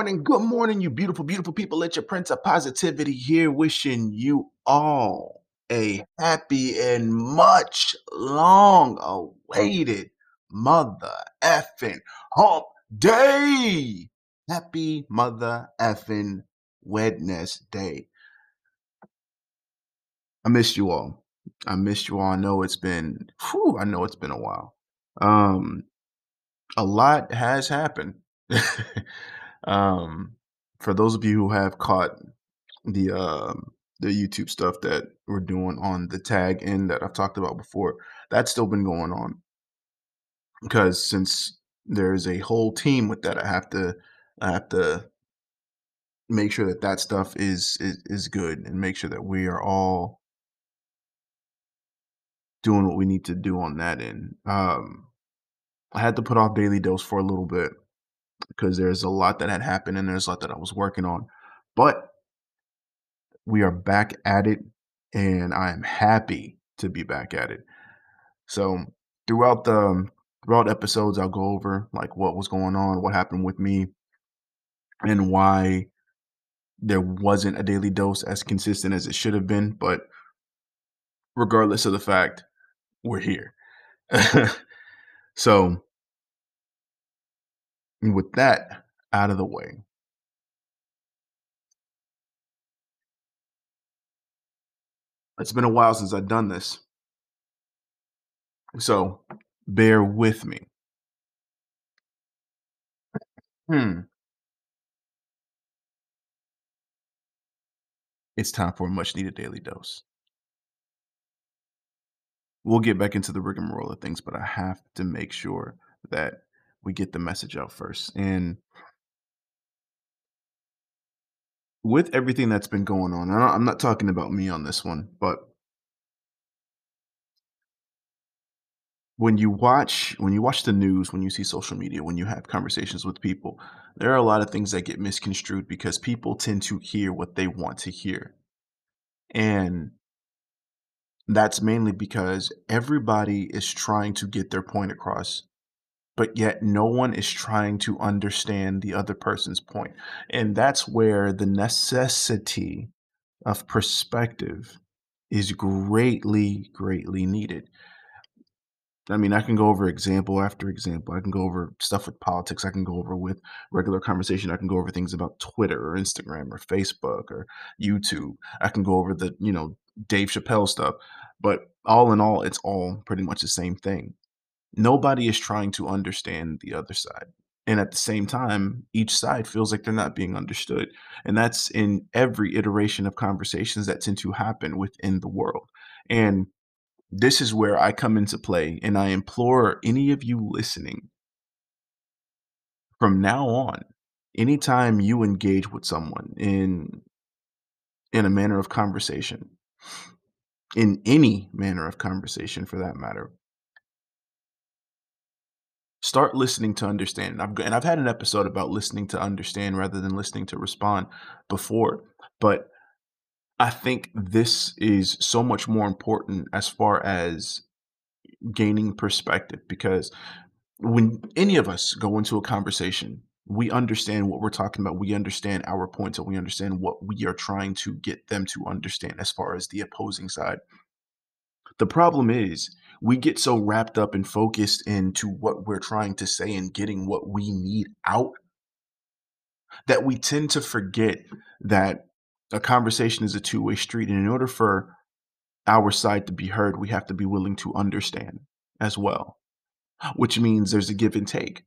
morning, good morning, you beautiful, beautiful people. It's your Prince of Positivity here, wishing you all a happy and much long awaited mother effing hump day. Happy mother effing Wednesday. I missed you all. I missed you all. I know it's been, whew, I know it's been a while. Um, a lot has happened. um, for those of you who have caught the um the YouTube stuff that we're doing on the tag end that I've talked about before, that's still been going on. Because since there's a whole team with that, I have to I have to make sure that that stuff is is, is good and make sure that we are all doing what we need to do on that end. Um, I had to put off Daily Dose for a little bit because there's a lot that had happened and there's a lot that I was working on. But we are back at it, and I am happy to be back at it. So throughout the um, throughout episodes, I'll go over like what was going on, what happened with me, and why there wasn't a daily dose as consistent as it should have been. But regardless of the fact, we're here. so with that out of the way, it's been a while since I've done this. So bear with me. Hmm. It's time for a much needed daily dose. We'll get back into the rigmarole of things, but I have to make sure that we get the message out first. And with everything that's been going on, I'm not talking about me on this one, but when you watch when you watch the news, when you see social media, when you have conversations with people, there are a lot of things that get misconstrued because people tend to hear what they want to hear. And that's mainly because everybody is trying to get their point across but yet no one is trying to understand the other person's point. And that's where the necessity of perspective is greatly, greatly needed. I mean, I can go over example after example. I can go over stuff with politics. I can go over with regular conversation. I can go over things about Twitter or Instagram or Facebook or YouTube. I can go over the, you know, Dave Chappelle stuff. But all in all, it's all pretty much the same thing nobody is trying to understand the other side. And at the same time, each side feels like they're not being understood. And that's in every iteration of conversations that tend to happen within the world. And this is where I come into play. And I implore any of you listening from now on, anytime you engage with someone in in a manner of conversation, in any manner of conversation for that matter, Start listening to understand. And I've and I've had an episode about listening to understand rather than listening to respond before, but I think this is so much more important as far as gaining perspective because when any of us go into a conversation, we understand what we're talking about. We understand our points and we understand what we are trying to get them to understand as far as the opposing side. The problem is we get so wrapped up and focused into what we're trying to say and getting what we need out that we tend to forget that a conversation is a two-way street. And in order for our side to be heard we have to be willing to understand as well which means there's a give and take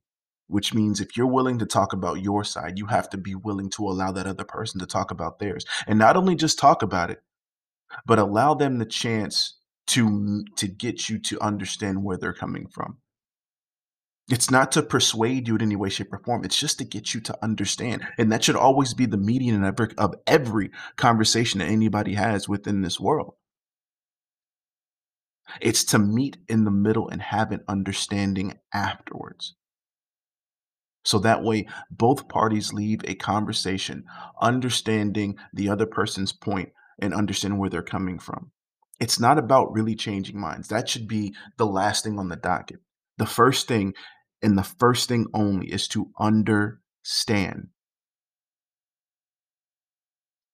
which means if you're willing to talk about your side you have to be willing to allow that other person to talk about theirs. And not only just talk about it but allow them the chance to to get you to understand where they're coming from. It's not to persuade you in any way, shape, or form. It's just to get you to understand. And that should always be the median of every, of every conversation that anybody has within this world. It's to meet in the middle and have an understanding afterwards. So that way, both parties leave a conversation understanding the other person's point and understand where they're coming from. It's not about really changing minds. That should be the last thing on the docket. The first thing and the first thing only is to understand.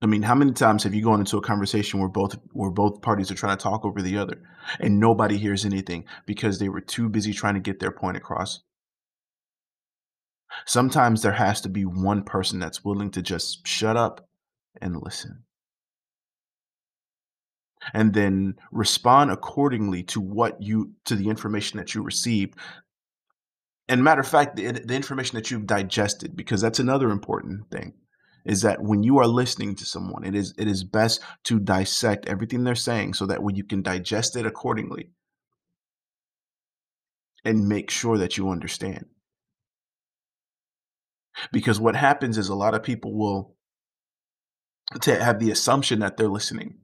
I mean, how many times have you gone into a conversation where both where both parties are trying to talk over the other and nobody hears anything because they were too busy trying to get their point across? Sometimes there has to be one person that's willing to just shut up and listen and then respond accordingly to what you to the information that you received. And matter of fact, the, the information that you've digested, because that's another important thing, is that when you are listening to someone, it is it is best to dissect everything they're saying so that when you can digest it accordingly and make sure that you understand. Because what happens is a lot of people will to have the assumption that they're listening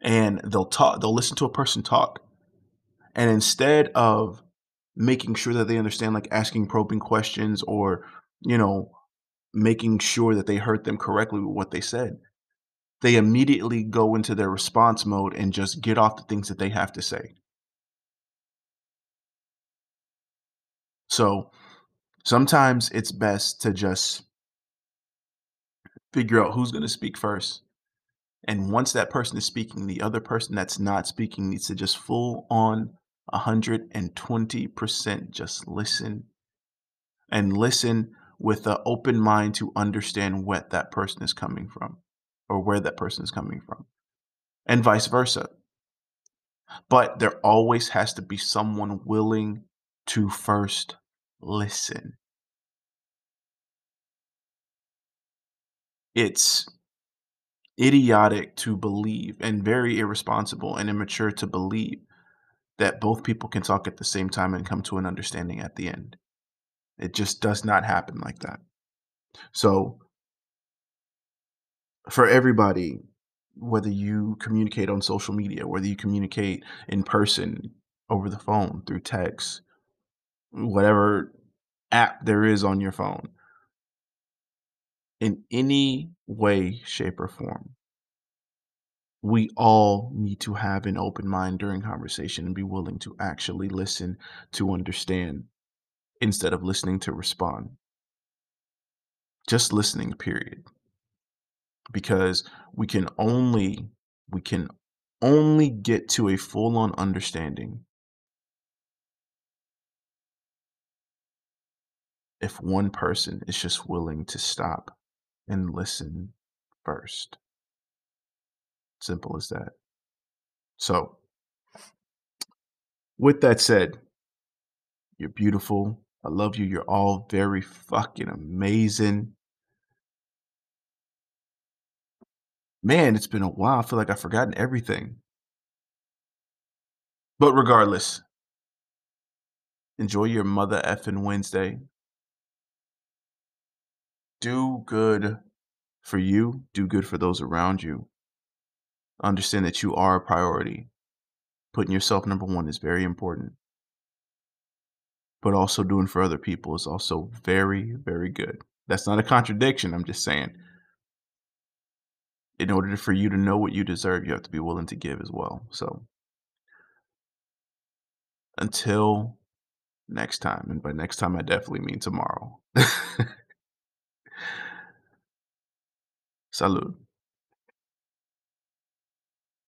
and they'll talk they'll listen to a person talk. And instead of making sure that they understand like asking probing questions or you know making sure that they heard them correctly with what they said they immediately go into their response mode and just get off the things that they have to say. So sometimes it's best to just figure out who's going to speak first And once that person is speaking, the other person that's not speaking needs to just full on 120% just listen and listen with an open mind to understand what that person is coming from or where that person is coming from, and vice versa. But there always has to be someone willing to first listen. It's idiotic to believe and very irresponsible and immature to believe that both people can talk at the same time and come to an understanding at the end. It just does not happen like that. So, for everybody, whether you communicate on social media, whether you communicate in person, over the phone, through text, whatever app there is on your phone, in any way, shape, or form, we all need to have an open mind during conversation and be willing to actually listen to understand instead of listening to respond. Just listening, period. Because we can only we can only get to a full on understanding if one person is just willing to stop and listen first. Simple as that. So, with that said, you're beautiful. I love you. You're all very fucking amazing. Man, it's been a while. I feel like I've forgotten everything. But regardless, enjoy your mother effing Wednesday. Do good for you, do good for those around you. Understand that you are a priority. Putting yourself number one is very important. But also doing for other people is also very, very good. That's not a contradiction. I'm just saying. In order for you to know what you deserve, you have to be willing to give as well. So until next time, and by next time, I definitely mean tomorrow. Salud.